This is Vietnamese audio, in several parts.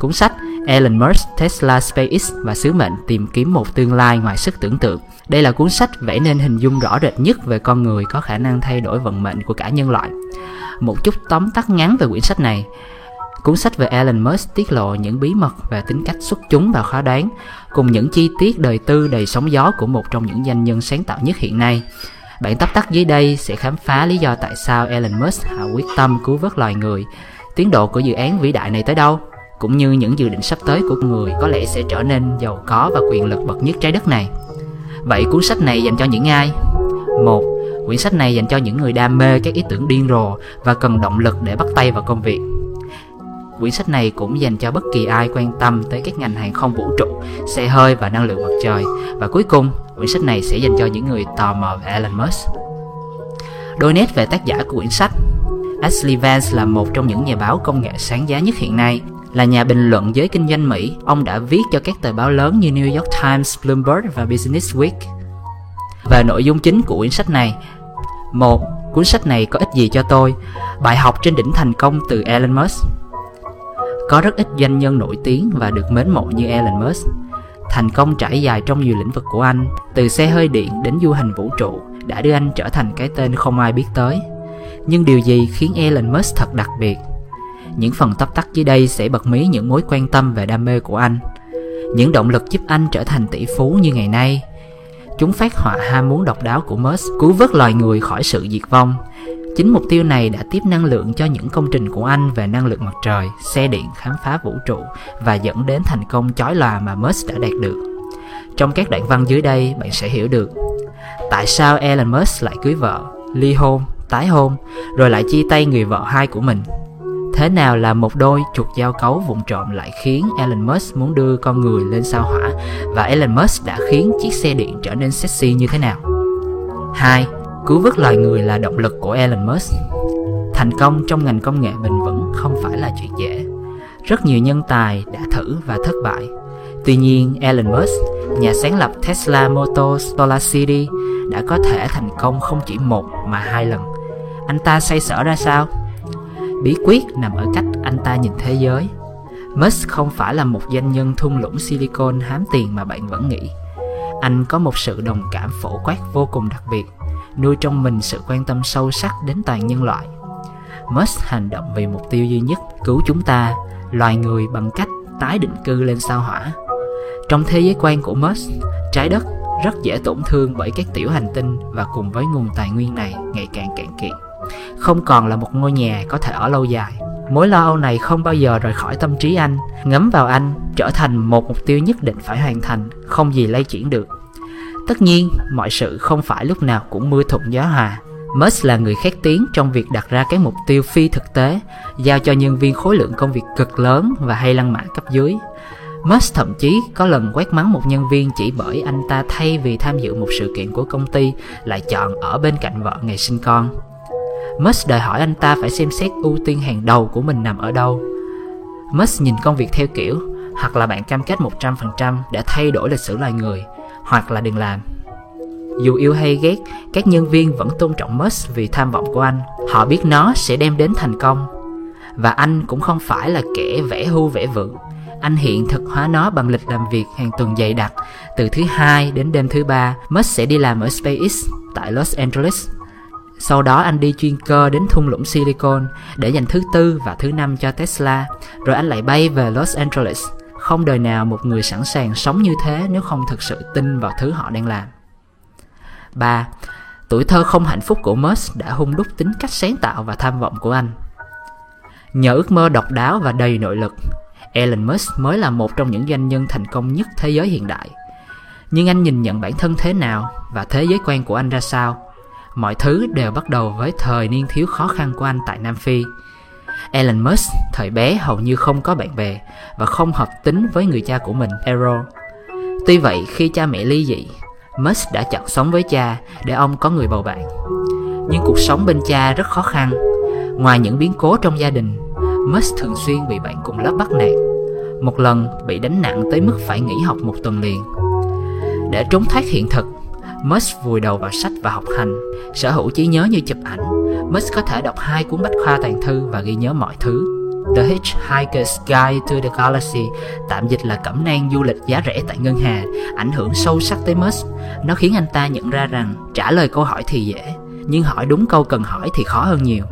cuốn sách Elon Musk, Tesla, SpaceX và sứ mệnh tìm kiếm một tương lai ngoài sức tưởng tượng. Đây là cuốn sách vẽ nên hình dung rõ rệt nhất về con người có khả năng thay đổi vận mệnh của cả nhân loại. Một chút tóm tắt ngắn về quyển sách này. Cuốn sách về Elon Musk tiết lộ những bí mật về tính cách xuất chúng và khó đoán, cùng những chi tiết đời tư đầy sóng gió của một trong những doanh nhân sáng tạo nhất hiện nay. Bản tóm tắt dưới đây sẽ khám phá lý do tại sao Elon Musk hạ quyết tâm cứu vớt loài người, tiến độ của dự án vĩ đại này tới đâu, cũng như những dự định sắp tới của người có lẽ sẽ trở nên giàu có và quyền lực bậc nhất trái đất này. Vậy cuốn sách này dành cho những ai? Một, quyển sách này dành cho những người đam mê các ý tưởng điên rồ và cần động lực để bắt tay vào công việc. Quyển sách này cũng dành cho bất kỳ ai quan tâm tới các ngành hàng không vũ trụ, xe hơi và năng lượng mặt trời. Và cuối cùng, quyển sách này sẽ dành cho những người tò mò về Elon Musk. Đôi nét về tác giả của quyển sách Ashley Vance là một trong những nhà báo công nghệ sáng giá nhất hiện nay. Là nhà bình luận giới kinh doanh Mỹ, ông đã viết cho các tờ báo lớn như New York Times, Bloomberg và Business Week. Về nội dung chính của quyển sách này, một Cuốn sách này có ích gì cho tôi? Bài học trên đỉnh thành công từ Elon Musk Có rất ít doanh nhân nổi tiếng và được mến mộ như Elon Musk Thành công trải dài trong nhiều lĩnh vực của anh Từ xe hơi điện đến du hành vũ trụ Đã đưa anh trở thành cái tên không ai biết tới Nhưng điều gì khiến Elon Musk thật đặc biệt? Những phần tóm tắt dưới đây sẽ bật mí những mối quan tâm và đam mê của anh Những động lực giúp anh trở thành tỷ phú như ngày nay Chúng phát họa ham muốn độc đáo của Musk cứu vớt loài người khỏi sự diệt vong. Chính mục tiêu này đã tiếp năng lượng cho những công trình của anh về năng lượng mặt trời, xe điện, khám phá vũ trụ và dẫn đến thành công chói lòa mà Musk đã đạt được. Trong các đoạn văn dưới đây, bạn sẽ hiểu được tại sao Elon Musk lại cưới vợ, ly hôn, tái hôn, rồi lại chia tay người vợ hai của mình Thế nào là một đôi chuột giao cấu vụng trộm lại khiến Elon Musk muốn đưa con người lên sao hỏa và Elon Musk đã khiến chiếc xe điện trở nên sexy như thế nào? 2. Cứu vớt loài người là động lực của Elon Musk Thành công trong ngành công nghệ bền vững không phải là chuyện dễ Rất nhiều nhân tài đã thử và thất bại Tuy nhiên Elon Musk, nhà sáng lập Tesla Motors Solar City đã có thể thành công không chỉ một mà hai lần Anh ta say sở ra sao? Bí quyết nằm ở cách anh ta nhìn thế giới. Musk không phải là một doanh nhân thung lũng Silicon hám tiền mà bạn vẫn nghĩ. Anh có một sự đồng cảm phổ quát vô cùng đặc biệt, nuôi trong mình sự quan tâm sâu sắc đến toàn nhân loại. Musk hành động vì mục tiêu duy nhất cứu chúng ta, loài người bằng cách tái định cư lên sao hỏa. Trong thế giới quan của Musk, trái đất rất dễ tổn thương bởi các tiểu hành tinh và cùng với nguồn tài nguyên này ngày càng cạn kiệt không còn là một ngôi nhà có thể ở lâu dài mối lo âu này không bao giờ rời khỏi tâm trí anh ngấm vào anh trở thành một mục tiêu nhất định phải hoàn thành không gì lay chuyển được tất nhiên mọi sự không phải lúc nào cũng mưa thuận gió hòa Musk là người khét tiếng trong việc đặt ra cái mục tiêu phi thực tế, giao cho nhân viên khối lượng công việc cực lớn và hay lăng mạ cấp dưới. Musk thậm chí có lần quét mắng một nhân viên chỉ bởi anh ta thay vì tham dự một sự kiện của công ty lại chọn ở bên cạnh vợ ngày sinh con. Musk đòi hỏi anh ta phải xem xét ưu tiên hàng đầu của mình nằm ở đâu. Musk nhìn công việc theo kiểu hoặc là bạn cam kết 100% để thay đổi lịch sử loài người, hoặc là đừng làm. Dù yêu hay ghét, các nhân viên vẫn tôn trọng Musk vì tham vọng của anh. Họ biết nó sẽ đem đến thành công. Và anh cũng không phải là kẻ vẽ hưu vẽ vượng. Anh hiện thực hóa nó bằng lịch làm việc hàng tuần dày đặc. Từ thứ hai đến đêm thứ ba, Musk sẽ đi làm ở SpaceX tại Los Angeles sau đó anh đi chuyên cơ đến thung lũng Silicon để dành thứ tư và thứ năm cho Tesla. Rồi anh lại bay về Los Angeles. Không đời nào một người sẵn sàng sống như thế nếu không thực sự tin vào thứ họ đang làm. 3. Tuổi thơ không hạnh phúc của Musk đã hung đúc tính cách sáng tạo và tham vọng của anh. Nhờ ước mơ độc đáo và đầy nội lực, Elon Musk mới là một trong những doanh nhân thành công nhất thế giới hiện đại. Nhưng anh nhìn nhận bản thân thế nào và thế giới quan của anh ra sao Mọi thứ đều bắt đầu với thời niên thiếu khó khăn của anh tại Nam Phi. Elon Musk thời bé hầu như không có bạn bè và không hợp tính với người cha của mình, Errol. Tuy vậy, khi cha mẹ ly dị, Musk đã chọn sống với cha để ông có người bầu bạn. Nhưng cuộc sống bên cha rất khó khăn. Ngoài những biến cố trong gia đình, Musk thường xuyên bị bạn cùng lớp bắt nạt. Một lần bị đánh nặng tới mức phải nghỉ học một tuần liền. Để trốn thoát hiện thực, Musk vùi đầu vào sách và học hành, sở hữu trí nhớ như chụp ảnh. Musk có thể đọc hai cuốn bách khoa toàn thư và ghi nhớ mọi thứ. The Hitchhiker's Guide to the Galaxy, tạm dịch là cẩm nang du lịch giá rẻ tại ngân hà, ảnh hưởng sâu sắc tới Musk. Nó khiến anh ta nhận ra rằng trả lời câu hỏi thì dễ, nhưng hỏi đúng câu cần hỏi thì khó hơn nhiều.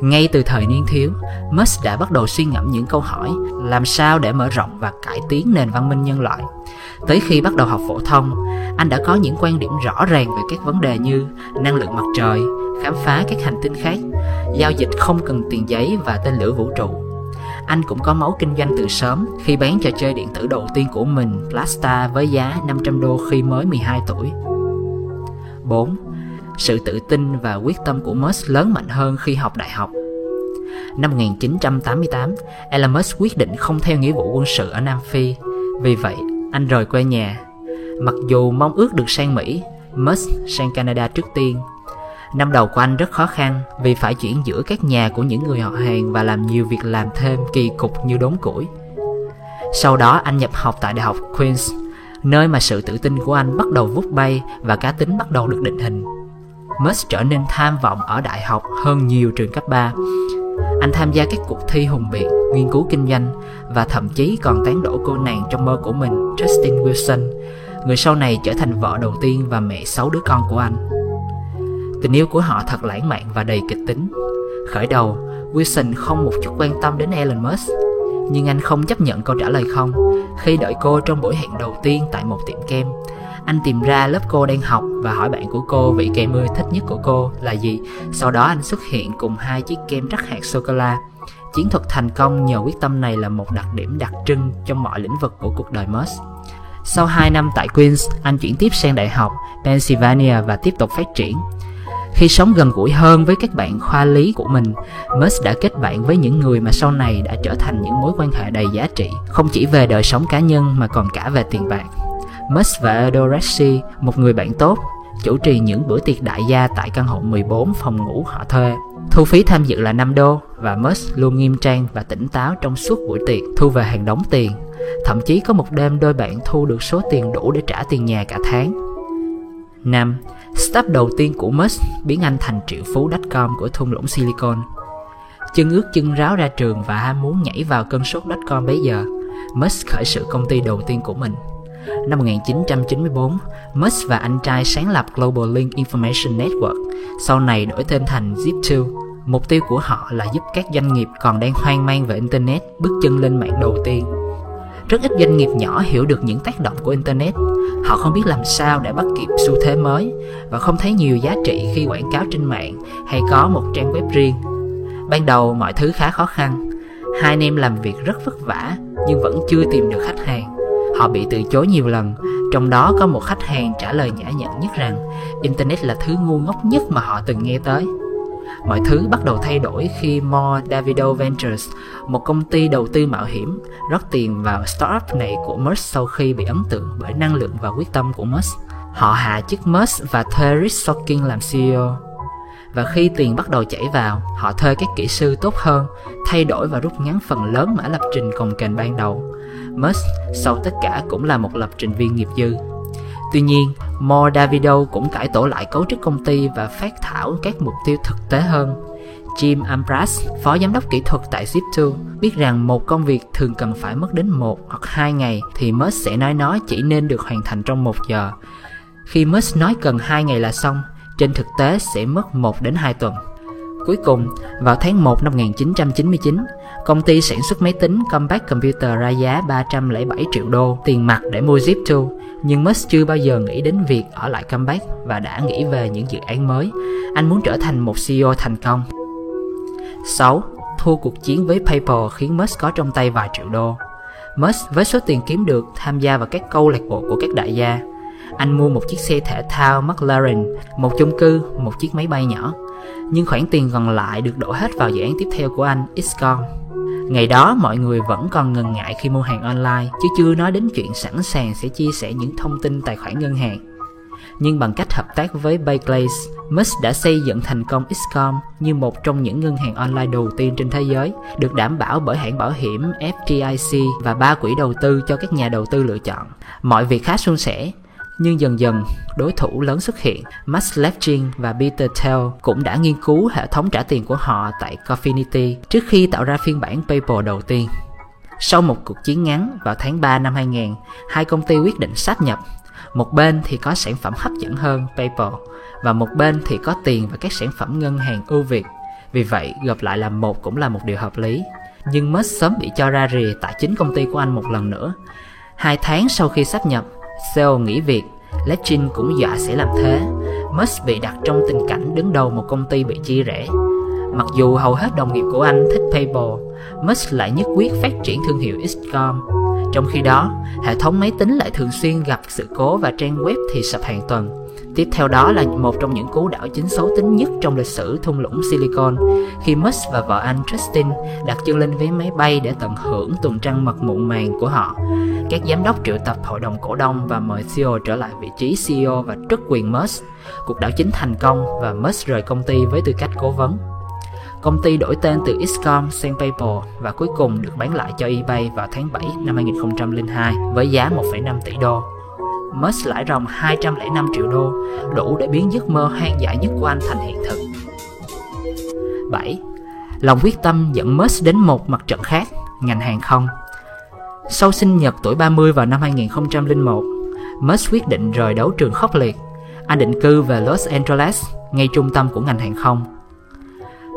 Ngay từ thời niên thiếu, Musk đã bắt đầu suy ngẫm những câu hỏi làm sao để mở rộng và cải tiến nền văn minh nhân loại. Tới khi bắt đầu học phổ thông, anh đã có những quan điểm rõ ràng về các vấn đề như năng lượng mặt trời, khám phá các hành tinh khác, giao dịch không cần tiền giấy và tên lửa vũ trụ. Anh cũng có máu kinh doanh từ sớm khi bán trò chơi điện tử đầu tiên của mình Plasta, với giá 500 đô khi mới 12 tuổi. 4. Sự tự tin và quyết tâm của Musk lớn mạnh hơn khi học đại học. Năm 1988, Elon Musk quyết định không theo nghĩa vụ quân sự ở Nam Phi. Vì vậy, anh rời quê nhà. Mặc dù mong ước được sang Mỹ, Musk sang Canada trước tiên Năm đầu của anh rất khó khăn vì phải chuyển giữa các nhà của những người họ hàng và làm nhiều việc làm thêm kỳ cục như đốn củi. Sau đó anh nhập học tại Đại học Queen's, nơi mà sự tự tin của anh bắt đầu vút bay và cá tính bắt đầu được định hình. Musk trở nên tham vọng ở đại học hơn nhiều trường cấp 3. Anh tham gia các cuộc thi hùng biện, nghiên cứu kinh doanh và thậm chí còn tán đổ cô nàng trong mơ của mình, Justin Wilson, người sau này trở thành vợ đầu tiên và mẹ sáu đứa con của anh. Tình yêu của họ thật lãng mạn và đầy kịch tính. Khởi đầu, Wilson không một chút quan tâm đến Elon Musk, nhưng anh không chấp nhận câu trả lời không khi đợi cô trong buổi hẹn đầu tiên tại một tiệm kem. Anh tìm ra lớp cô đang học và hỏi bạn của cô vị kem mưa thích nhất của cô là gì. Sau đó anh xuất hiện cùng hai chiếc kem rắc hạt sô-cô-la. Chiến thuật thành công nhờ quyết tâm này là một đặc điểm đặc trưng trong mọi lĩnh vực của cuộc đời Musk. Sau 2 năm tại Queens, anh chuyển tiếp sang Đại học Pennsylvania và tiếp tục phát triển. Khi sống gần gũi hơn với các bạn khoa lý của mình, Musk đã kết bạn với những người mà sau này đã trở thành những mối quan hệ đầy giá trị, không chỉ về đời sống cá nhân mà còn cả về tiền bạc. Musk và Dorothy, một người bạn tốt, chủ trì những bữa tiệc đại gia tại căn hộ 14 phòng ngủ họ thuê. Thu phí tham dự là 5 đô và Musk luôn nghiêm trang và tỉnh táo trong suốt buổi tiệc, thu về hàng đống tiền. Thậm chí có một đêm đôi bạn thu được số tiền đủ để trả tiền nhà cả tháng. 5. Startup đầu tiên của Musk biến anh thành triệu phú .com của thung lũng Silicon. Chân ướt chân ráo ra trường và ham muốn nhảy vào cơn sốt .com bấy giờ, Musk khởi sự công ty đầu tiên của mình. Năm 1994, Musk và anh trai sáng lập Global Link Information Network, sau này đổi tên thành Zip2. Mục tiêu của họ là giúp các doanh nghiệp còn đang hoang mang về Internet bước chân lên mạng đầu tiên. Rất ít doanh nghiệp nhỏ hiểu được những tác động của internet. Họ không biết làm sao để bắt kịp xu thế mới và không thấy nhiều giá trị khi quảng cáo trên mạng hay có một trang web riêng. Ban đầu mọi thứ khá khó khăn. Hai anh em làm việc rất vất vả nhưng vẫn chưa tìm được khách hàng họ bị từ chối nhiều lần trong đó có một khách hàng trả lời nhã nhặn nhất rằng internet là thứ ngu ngốc nhất mà họ từng nghe tới Mọi thứ bắt đầu thay đổi khi Mo Davido Ventures, một công ty đầu tư mạo hiểm, rót tiền vào startup này của Musk sau khi bị ấn tượng bởi năng lượng và quyết tâm của Musk. Họ hạ chức Musk và thuê Rick Sorkin làm CEO. Và khi tiền bắt đầu chảy vào, họ thuê các kỹ sư tốt hơn, thay đổi và rút ngắn phần lớn mã lập trình cồng kềnh ban đầu. Musk sau tất cả cũng là một lập trình viên nghiệp dư. Tuy nhiên, Mo Davido cũng cải tổ lại cấu trúc công ty và phát thảo các mục tiêu thực tế hơn. Jim Ambras, phó giám đốc kỹ thuật tại Zip2, biết rằng một công việc thường cần phải mất đến một hoặc hai ngày thì Musk sẽ nói nó chỉ nên được hoàn thành trong một giờ. Khi Musk nói cần hai ngày là xong, trên thực tế sẽ mất 1 đến 2 tuần. Cuối cùng, vào tháng 1 năm 1999, công ty sản xuất máy tính Compaq Computer ra giá 307 triệu đô tiền mặt để mua Zip2 nhưng Musk chưa bao giờ nghĩ đến việc ở lại Compaq và đã nghĩ về những dự án mới. Anh muốn trở thành một CEO thành công. 6. Thua cuộc chiến với PayPal khiến Musk có trong tay vài triệu đô. Musk với số tiền kiếm được tham gia vào các câu lạc bộ của các đại gia. Anh mua một chiếc xe thể thao McLaren, một chung cư, một chiếc máy bay nhỏ. Nhưng khoản tiền còn lại được đổ hết vào dự án tiếp theo của anh, Xcom. Ngày đó mọi người vẫn còn ngần ngại khi mua hàng online chứ chưa nói đến chuyện sẵn sàng sẽ chia sẻ những thông tin tài khoản ngân hàng. Nhưng bằng cách hợp tác với Barclays, Musk đã xây dựng thành công Xcom như một trong những ngân hàng online đầu tiên trên thế giới, được đảm bảo bởi hãng bảo hiểm FDIC và ba quỹ đầu tư cho các nhà đầu tư lựa chọn. Mọi việc khá suôn sẻ. Nhưng dần dần, đối thủ lớn xuất hiện, Max Levchin và Peter Thiel cũng đã nghiên cứu hệ thống trả tiền của họ tại Cofinity trước khi tạo ra phiên bản PayPal đầu tiên. Sau một cuộc chiến ngắn vào tháng 3 năm 2000, hai công ty quyết định sát nhập. Một bên thì có sản phẩm hấp dẫn hơn PayPal và một bên thì có tiền và các sản phẩm ngân hàng ưu việt. Vì vậy, gộp lại làm một cũng là một điều hợp lý. Nhưng Musk sớm bị cho ra rìa tại chính công ty của anh một lần nữa. Hai tháng sau khi sáp nhập, CEO nghỉ việc, Lechin cũng dọa sẽ làm thế. Musk bị đặt trong tình cảnh đứng đầu một công ty bị chia rẽ. Mặc dù hầu hết đồng nghiệp của anh thích PayPal, Musk lại nhất quyết phát triển thương hiệu Xcom. Trong khi đó, hệ thống máy tính lại thường xuyên gặp sự cố và trang web thì sập hàng tuần. Tiếp theo đó là một trong những cú đảo chính xấu tính nhất trong lịch sử thung lũng Silicon khi Musk và vợ anh Justin đặt chân lên vé máy bay để tận hưởng tuần trăng mật muộn màng của họ. Các giám đốc triệu tập hội đồng cổ đông và mời CEO trở lại vị trí CEO và truất quyền Musk. Cuộc đảo chính thành công và Musk rời công ty với tư cách cố vấn. Công ty đổi tên từ Xcom sang PayPal và cuối cùng được bán lại cho eBay vào tháng 7 năm 2002 với giá 1,5 tỷ đô. Musk lãi ròng 205 triệu đô, đủ để biến giấc mơ hoang dại nhất của anh thành hiện thực. 7. Lòng quyết tâm dẫn Musk đến một mặt trận khác, ngành hàng không. Sau sinh nhật tuổi 30 vào năm 2001, Musk quyết định rời đấu trường khốc liệt. Anh định cư về Los Angeles, ngay trung tâm của ngành hàng không.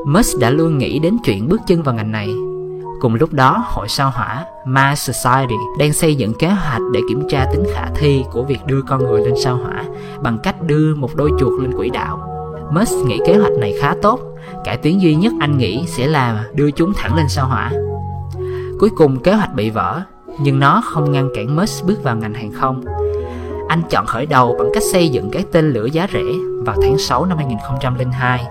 Musk đã luôn nghĩ đến chuyện bước chân vào ngành này Cùng lúc đó, hội sao hỏa Mars Society đang xây dựng kế hoạch để kiểm tra tính khả thi của việc đưa con người lên sao hỏa bằng cách đưa một đôi chuột lên quỹ đạo. Musk nghĩ kế hoạch này khá tốt, cải tiến duy nhất anh nghĩ sẽ là đưa chúng thẳng lên sao hỏa. Cuối cùng kế hoạch bị vỡ, nhưng nó không ngăn cản Musk bước vào ngành hàng không. Anh chọn khởi đầu bằng cách xây dựng cái tên lửa giá rẻ vào tháng 6 năm 2002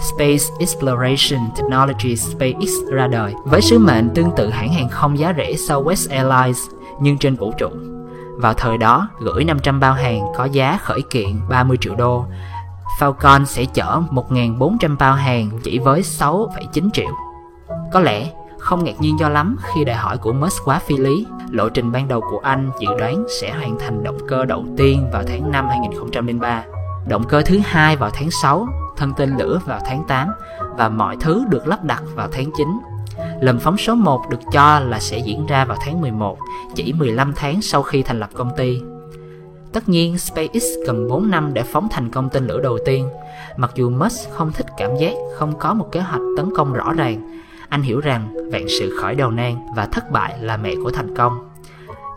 Space Exploration Technologies SpaceX ra đời với sứ mệnh tương tự hãng hàng không giá rẻ Southwest Airlines nhưng trên vũ trụ. Vào thời đó, gửi 500 bao hàng có giá khởi kiện 30 triệu đô. Falcon sẽ chở 1.400 bao hàng chỉ với 6,9 triệu. Có lẽ không ngạc nhiên cho lắm khi đòi hỏi của Musk quá phi lý. Lộ trình ban đầu của anh dự đoán sẽ hoàn thành động cơ đầu tiên vào tháng 5 2003, động cơ thứ hai vào tháng 6 thân tên lửa vào tháng 8 và mọi thứ được lắp đặt vào tháng 9. Lần phóng số 1 được cho là sẽ diễn ra vào tháng 11, chỉ 15 tháng sau khi thành lập công ty. Tất nhiên, SpaceX cần 4 năm để phóng thành công tên lửa đầu tiên. Mặc dù Musk không thích cảm giác không có một kế hoạch tấn công rõ ràng, anh hiểu rằng vạn sự khởi đầu nan và thất bại là mẹ của thành công.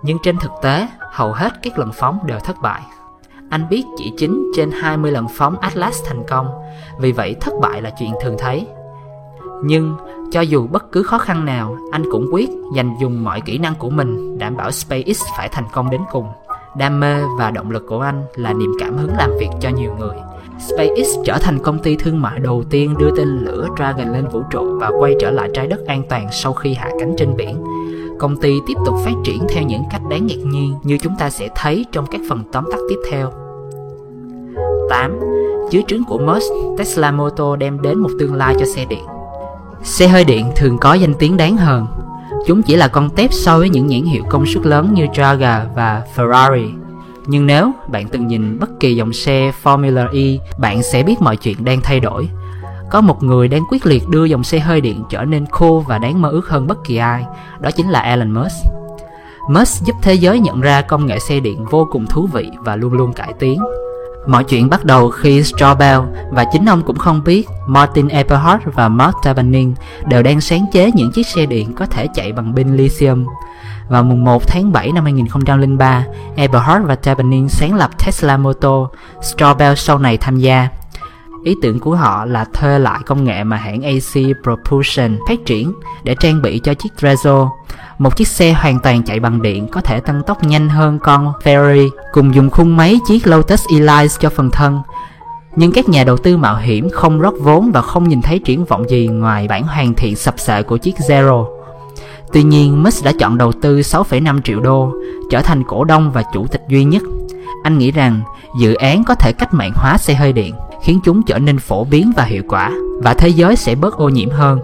Nhưng trên thực tế, hầu hết các lần phóng đều thất bại anh biết chỉ 9 trên 20 lần phóng Atlas thành công, vì vậy thất bại là chuyện thường thấy. Nhưng cho dù bất cứ khó khăn nào, anh cũng quyết dành dùng mọi kỹ năng của mình đảm bảo SpaceX phải thành công đến cùng. Đam mê và động lực của anh là niềm cảm hứng làm việc cho nhiều người. SpaceX trở thành công ty thương mại đầu tiên đưa tên lửa Dragon lên vũ trụ và quay trở lại trái đất an toàn sau khi hạ cánh trên biển công ty tiếp tục phát triển theo những cách đáng ngạc nhiên như chúng ta sẽ thấy trong các phần tóm tắt tiếp theo. 2008, Dưới trướng của Musk, Tesla Motor đem đến một tương lai cho xe điện. Xe hơi điện thường có danh tiếng đáng hơn. Chúng chỉ là con tép so với những nhãn hiệu công suất lớn như Jaguar và Ferrari. Nhưng nếu bạn từng nhìn bất kỳ dòng xe Formula E, bạn sẽ biết mọi chuyện đang thay đổi có một người đang quyết liệt đưa dòng xe hơi điện trở nên cool và đáng mơ ước hơn bất kỳ ai, đó chính là Elon Musk. Musk giúp thế giới nhận ra công nghệ xe điện vô cùng thú vị và luôn luôn cải tiến. Mọi chuyện bắt đầu khi Straubel và chính ông cũng không biết Martin Eberhard và Mark Tabanin đều đang sáng chế những chiếc xe điện có thể chạy bằng pin lithium. Vào mùng 1 tháng 7 năm 2003, Eberhard và Tabanin sáng lập Tesla Motor, Straubel sau này tham gia. Ý tưởng của họ là thuê lại công nghệ mà hãng AC Propulsion phát triển để trang bị cho chiếc Rezo, một chiếc xe hoàn toàn chạy bằng điện có thể tăng tốc nhanh hơn con Ferrari, cùng dùng khung máy chiếc Lotus Elise cho phần thân. Nhưng các nhà đầu tư mạo hiểm không rót vốn và không nhìn thấy triển vọng gì ngoài bản hoàn thiện sập sệ của chiếc Zero. Tuy nhiên, Musk đã chọn đầu tư 6,5 triệu đô, trở thành cổ đông và chủ tịch duy nhất. Anh nghĩ rằng dự án có thể cách mạng hóa xe hơi điện khiến chúng trở nên phổ biến và hiệu quả và thế giới sẽ bớt ô nhiễm hơn.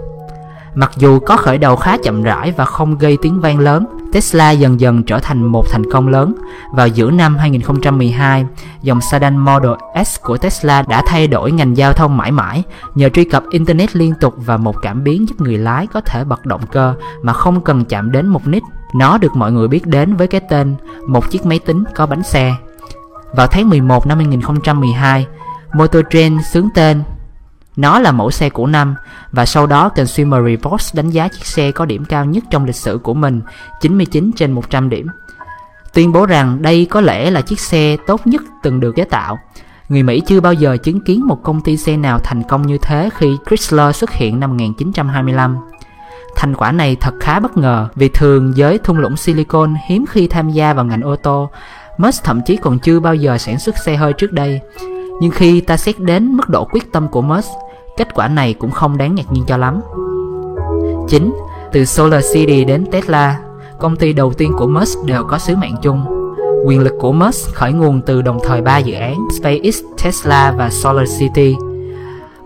Mặc dù có khởi đầu khá chậm rãi và không gây tiếng vang lớn, Tesla dần dần trở thành một thành công lớn. Vào giữa năm 2012, dòng sedan Model S của Tesla đã thay đổi ngành giao thông mãi mãi nhờ truy cập Internet liên tục và một cảm biến giúp người lái có thể bật động cơ mà không cần chạm đến một nít. Nó được mọi người biết đến với cái tên một chiếc máy tính có bánh xe. Vào tháng 11 năm 2012, Motor Trend xướng tên. Nó là mẫu xe của năm và sau đó Consumer Reports đánh giá chiếc xe có điểm cao nhất trong lịch sử của mình 99 trên 100 điểm. Tuyên bố rằng đây có lẽ là chiếc xe tốt nhất từng được chế tạo. Người Mỹ chưa bao giờ chứng kiến một công ty xe nào thành công như thế khi Chrysler xuất hiện năm 1925 Thành quả này thật khá bất ngờ vì thường giới thung lũng Silicon hiếm khi tham gia vào ngành ô tô Musk thậm chí còn chưa bao giờ sản xuất xe hơi trước đây nhưng khi ta xét đến mức độ quyết tâm của Musk Kết quả này cũng không đáng ngạc nhiên cho lắm 9. Từ Solar City đến Tesla Công ty đầu tiên của Musk đều có sứ mạng chung Quyền lực của Musk khởi nguồn từ đồng thời ba dự án SpaceX, Tesla và Solar City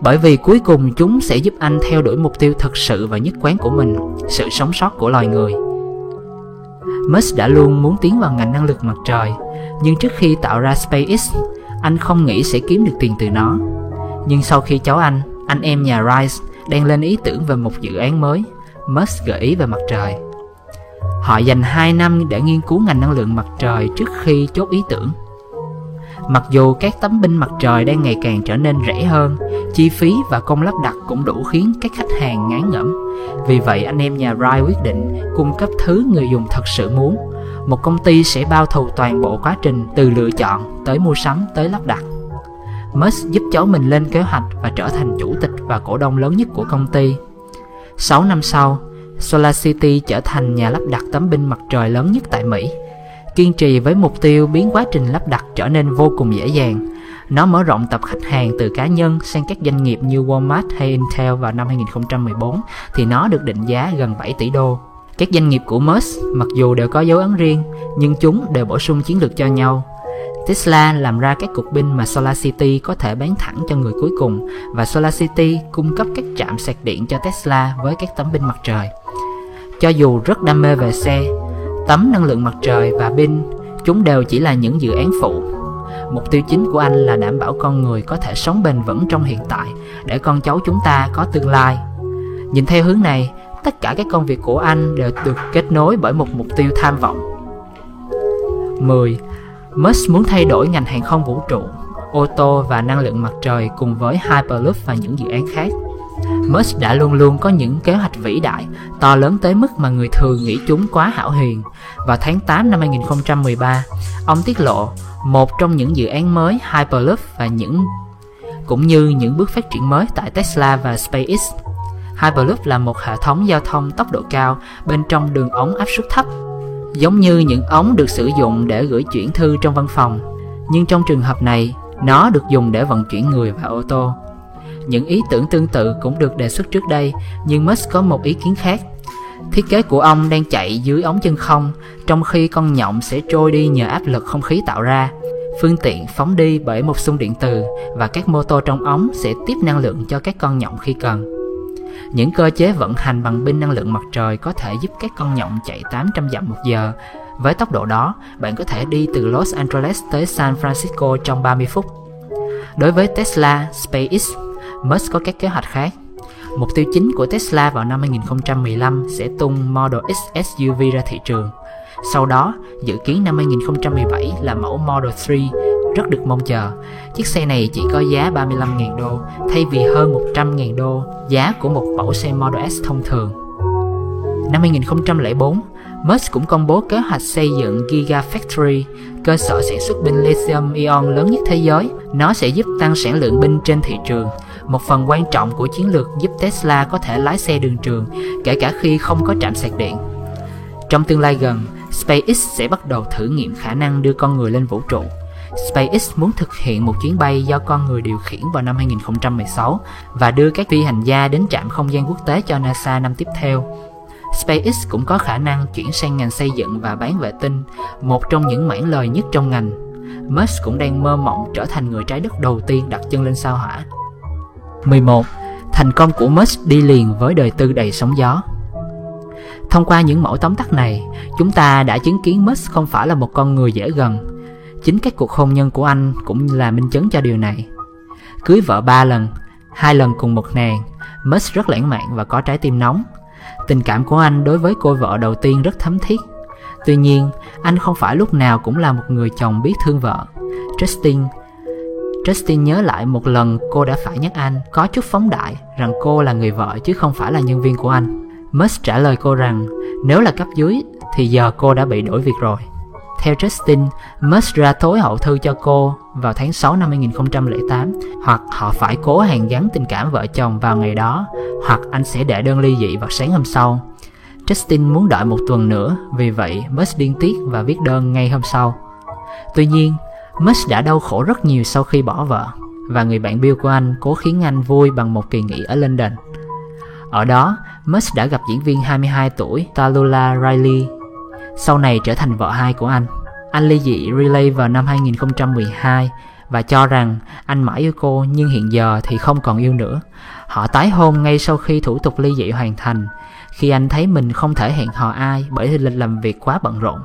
bởi vì cuối cùng chúng sẽ giúp anh theo đuổi mục tiêu thực sự và nhất quán của mình, sự sống sót của loài người. Musk đã luôn muốn tiến vào ngành năng lượng mặt trời, nhưng trước khi tạo ra SpaceX, anh không nghĩ sẽ kiếm được tiền từ nó. Nhưng sau khi cháu anh, anh em nhà Rice đang lên ý tưởng về một dự án mới, Musk gợi ý về mặt trời. Họ dành 2 năm để nghiên cứu ngành năng lượng mặt trời trước khi chốt ý tưởng. Mặc dù các tấm pin mặt trời đang ngày càng trở nên rẻ hơn, chi phí và công lắp đặt cũng đủ khiến các khách hàng ngán ngẩm. Vì vậy anh em nhà Rai quyết định cung cấp thứ người dùng thật sự muốn. Một công ty sẽ bao thầu toàn bộ quá trình từ lựa chọn tới mua sắm tới lắp đặt. Musk giúp cháu mình lên kế hoạch và trở thành chủ tịch và cổ đông lớn nhất của công ty. 6 năm sau, Solar City trở thành nhà lắp đặt tấm pin mặt trời lớn nhất tại Mỹ. Kiên trì với mục tiêu biến quá trình lắp đặt trở nên vô cùng dễ dàng. Nó mở rộng tập khách hàng từ cá nhân sang các doanh nghiệp như Walmart hay Intel vào năm 2014 thì nó được định giá gần 7 tỷ đô. Các doanh nghiệp của Musk mặc dù đều có dấu ấn riêng nhưng chúng đều bổ sung chiến lược cho nhau Tesla làm ra các cục pin mà Solar City có thể bán thẳng cho người cuối cùng và Solar City cung cấp các trạm sạc điện cho Tesla với các tấm pin mặt trời. Cho dù rất đam mê về xe, tấm năng lượng mặt trời và pin, chúng đều chỉ là những dự án phụ. Mục tiêu chính của anh là đảm bảo con người có thể sống bền vững trong hiện tại để con cháu chúng ta có tương lai. Nhìn theo hướng này, tất cả các công việc của anh đều được kết nối bởi một mục tiêu tham vọng. 10 Musk muốn thay đổi ngành hàng không vũ trụ, ô tô và năng lượng mặt trời cùng với Hyperloop và những dự án khác. Musk đã luôn luôn có những kế hoạch vĩ đại, to lớn tới mức mà người thường nghĩ chúng quá hảo huyền. Vào tháng 8 năm 2013, ông tiết lộ một trong những dự án mới Hyperloop và những, cũng như những bước phát triển mới tại Tesla và SpaceX. Hyperloop là một hệ thống giao thông tốc độ cao bên trong đường ống áp suất thấp, giống như những ống được sử dụng để gửi chuyển thư trong văn phòng. Nhưng trong trường hợp này, nó được dùng để vận chuyển người và ô tô. Những ý tưởng tương tự cũng được đề xuất trước đây, nhưng musk có một ý kiến khác thiết kế của ông đang chạy dưới ống chân không trong khi con nhộng sẽ trôi đi nhờ áp lực không khí tạo ra phương tiện phóng đi bởi một xung điện từ và các mô tô trong ống sẽ tiếp năng lượng cho các con nhộng khi cần những cơ chế vận hành bằng pin năng lượng mặt trời có thể giúp các con nhộng chạy 800 dặm một giờ. Với tốc độ đó, bạn có thể đi từ Los Angeles tới San Francisco trong 30 phút. Đối với Tesla, SpaceX, Musk có các kế hoạch khác. Mục tiêu chính của Tesla vào năm 2015 sẽ tung Model X SUV ra thị trường. Sau đó, dự kiến năm 2017 là mẫu Model 3 rất được mong chờ. Chiếc xe này chỉ có giá 35.000 đô thay vì hơn 100.000 đô giá của một mẫu xe Model S thông thường. Năm 2004, Musk cũng công bố kế hoạch xây dựng Gigafactory, cơ sở sản xuất pin lithium ion lớn nhất thế giới. Nó sẽ giúp tăng sản lượng pin trên thị trường, một phần quan trọng của chiến lược giúp Tesla có thể lái xe đường trường, kể cả khi không có trạm sạc điện. Trong tương lai gần, SpaceX sẽ bắt đầu thử nghiệm khả năng đưa con người lên vũ trụ. SpaceX muốn thực hiện một chuyến bay do con người điều khiển vào năm 2016 và đưa các phi hành gia đến trạm không gian quốc tế cho NASA năm tiếp theo. SpaceX cũng có khả năng chuyển sang ngành xây dựng và bán vệ tinh, một trong những mảng lời nhất trong ngành. Musk cũng đang mơ mộng trở thành người trái đất đầu tiên đặt chân lên sao hỏa. 11. Thành công của Musk đi liền với đời tư đầy sóng gió Thông qua những mẫu tóm tắt này, chúng ta đã chứng kiến Musk không phải là một con người dễ gần. Chính các cuộc hôn nhân của anh cũng là minh chứng cho điều này. Cưới vợ ba lần, hai lần cùng một nàng, Musk rất lãng mạn và có trái tim nóng. Tình cảm của anh đối với cô vợ đầu tiên rất thấm thiết. Tuy nhiên, anh không phải lúc nào cũng là một người chồng biết thương vợ. Justin Justin nhớ lại một lần cô đã phải nhắc anh có chút phóng đại rằng cô là người vợ chứ không phải là nhân viên của anh. Musk trả lời cô rằng nếu là cấp dưới thì giờ cô đã bị đổi việc rồi. Theo Justin, Musk ra tối hậu thư cho cô vào tháng 6 năm 2008 hoặc họ phải cố hàn gắn tình cảm vợ chồng vào ngày đó hoặc anh sẽ để đơn ly dị vào sáng hôm sau. Justin muốn đợi một tuần nữa, vì vậy Musk điên tiết và viết đơn ngay hôm sau. Tuy nhiên, Mitch đã đau khổ rất nhiều sau khi bỏ vợ và người bạn Bill của anh cố khiến anh vui bằng một kỳ nghỉ ở London. Ở đó, Mitch đã gặp diễn viên 22 tuổi Talula Riley, sau này trở thành vợ hai của anh. Anh ly dị Riley vào năm 2012 và cho rằng anh mãi yêu cô nhưng hiện giờ thì không còn yêu nữa. Họ tái hôn ngay sau khi thủ tục ly dị hoàn thành, khi anh thấy mình không thể hẹn hò ai bởi lịch làm việc quá bận rộn.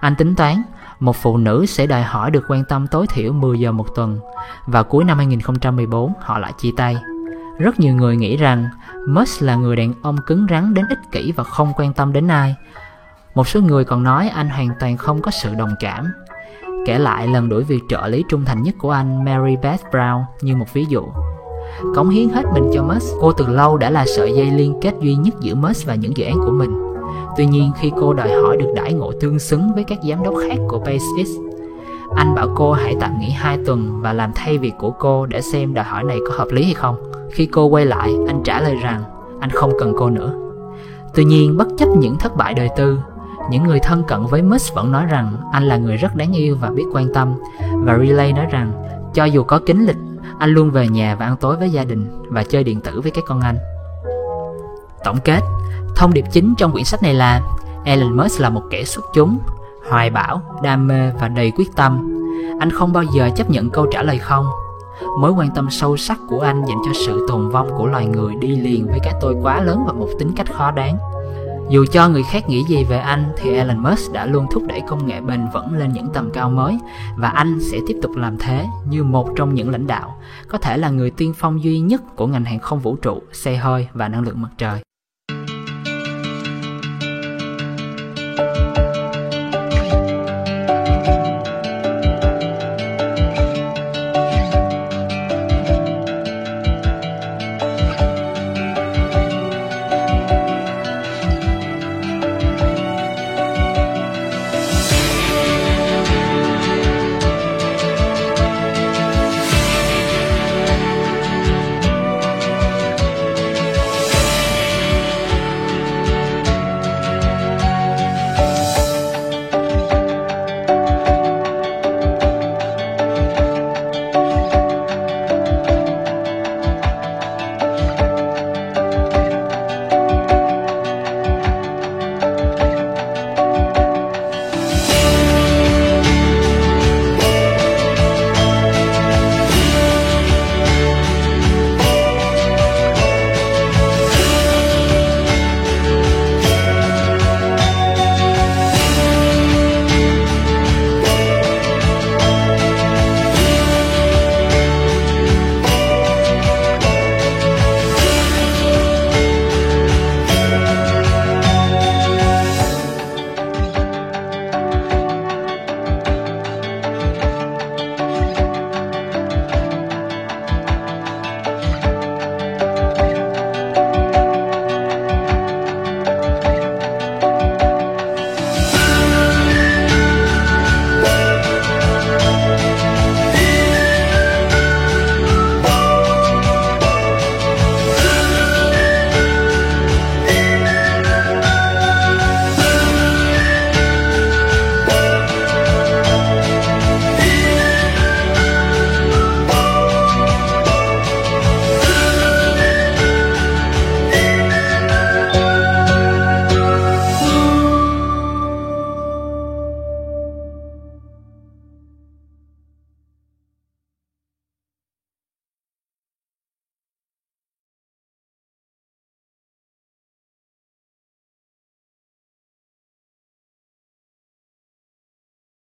Anh tính toán một phụ nữ sẽ đòi hỏi được quan tâm tối thiểu 10 giờ một tuần. Và cuối năm 2014 họ lại chia tay. Rất nhiều người nghĩ rằng Musk là người đàn ông cứng rắn đến ích kỷ và không quan tâm đến ai. Một số người còn nói anh hoàn toàn không có sự đồng cảm. Kể lại lần đuổi việc trợ lý trung thành nhất của anh Mary Beth Brown như một ví dụ. Cống hiến hết mình cho Musk, cô từ lâu đã là sợi dây liên kết duy nhất giữa Musk và những dự án của mình. Tuy nhiên khi cô đòi hỏi được đãi ngộ tương xứng với các giám đốc khác của SpaceX, anh bảo cô hãy tạm nghỉ 2 tuần và làm thay việc của cô để xem đòi hỏi này có hợp lý hay không. Khi cô quay lại, anh trả lời rằng anh không cần cô nữa. Tuy nhiên, bất chấp những thất bại đời tư, những người thân cận với Musk vẫn nói rằng anh là người rất đáng yêu và biết quan tâm và Relay nói rằng cho dù có kính lịch, anh luôn về nhà và ăn tối với gia đình và chơi điện tử với các con anh. Tổng kết, thông điệp chính trong quyển sách này là Elon Musk là một kẻ xuất chúng, hoài bão, đam mê và đầy quyết tâm. Anh không bao giờ chấp nhận câu trả lời không. Mối quan tâm sâu sắc của anh dành cho sự tồn vong của loài người đi liền với cái tôi quá lớn và một tính cách khó đáng. Dù cho người khác nghĩ gì về anh thì Elon Musk đã luôn thúc đẩy công nghệ bền vững lên những tầm cao mới và anh sẽ tiếp tục làm thế như một trong những lãnh đạo, có thể là người tiên phong duy nhất của ngành hàng không vũ trụ, xe hơi và năng lượng mặt trời.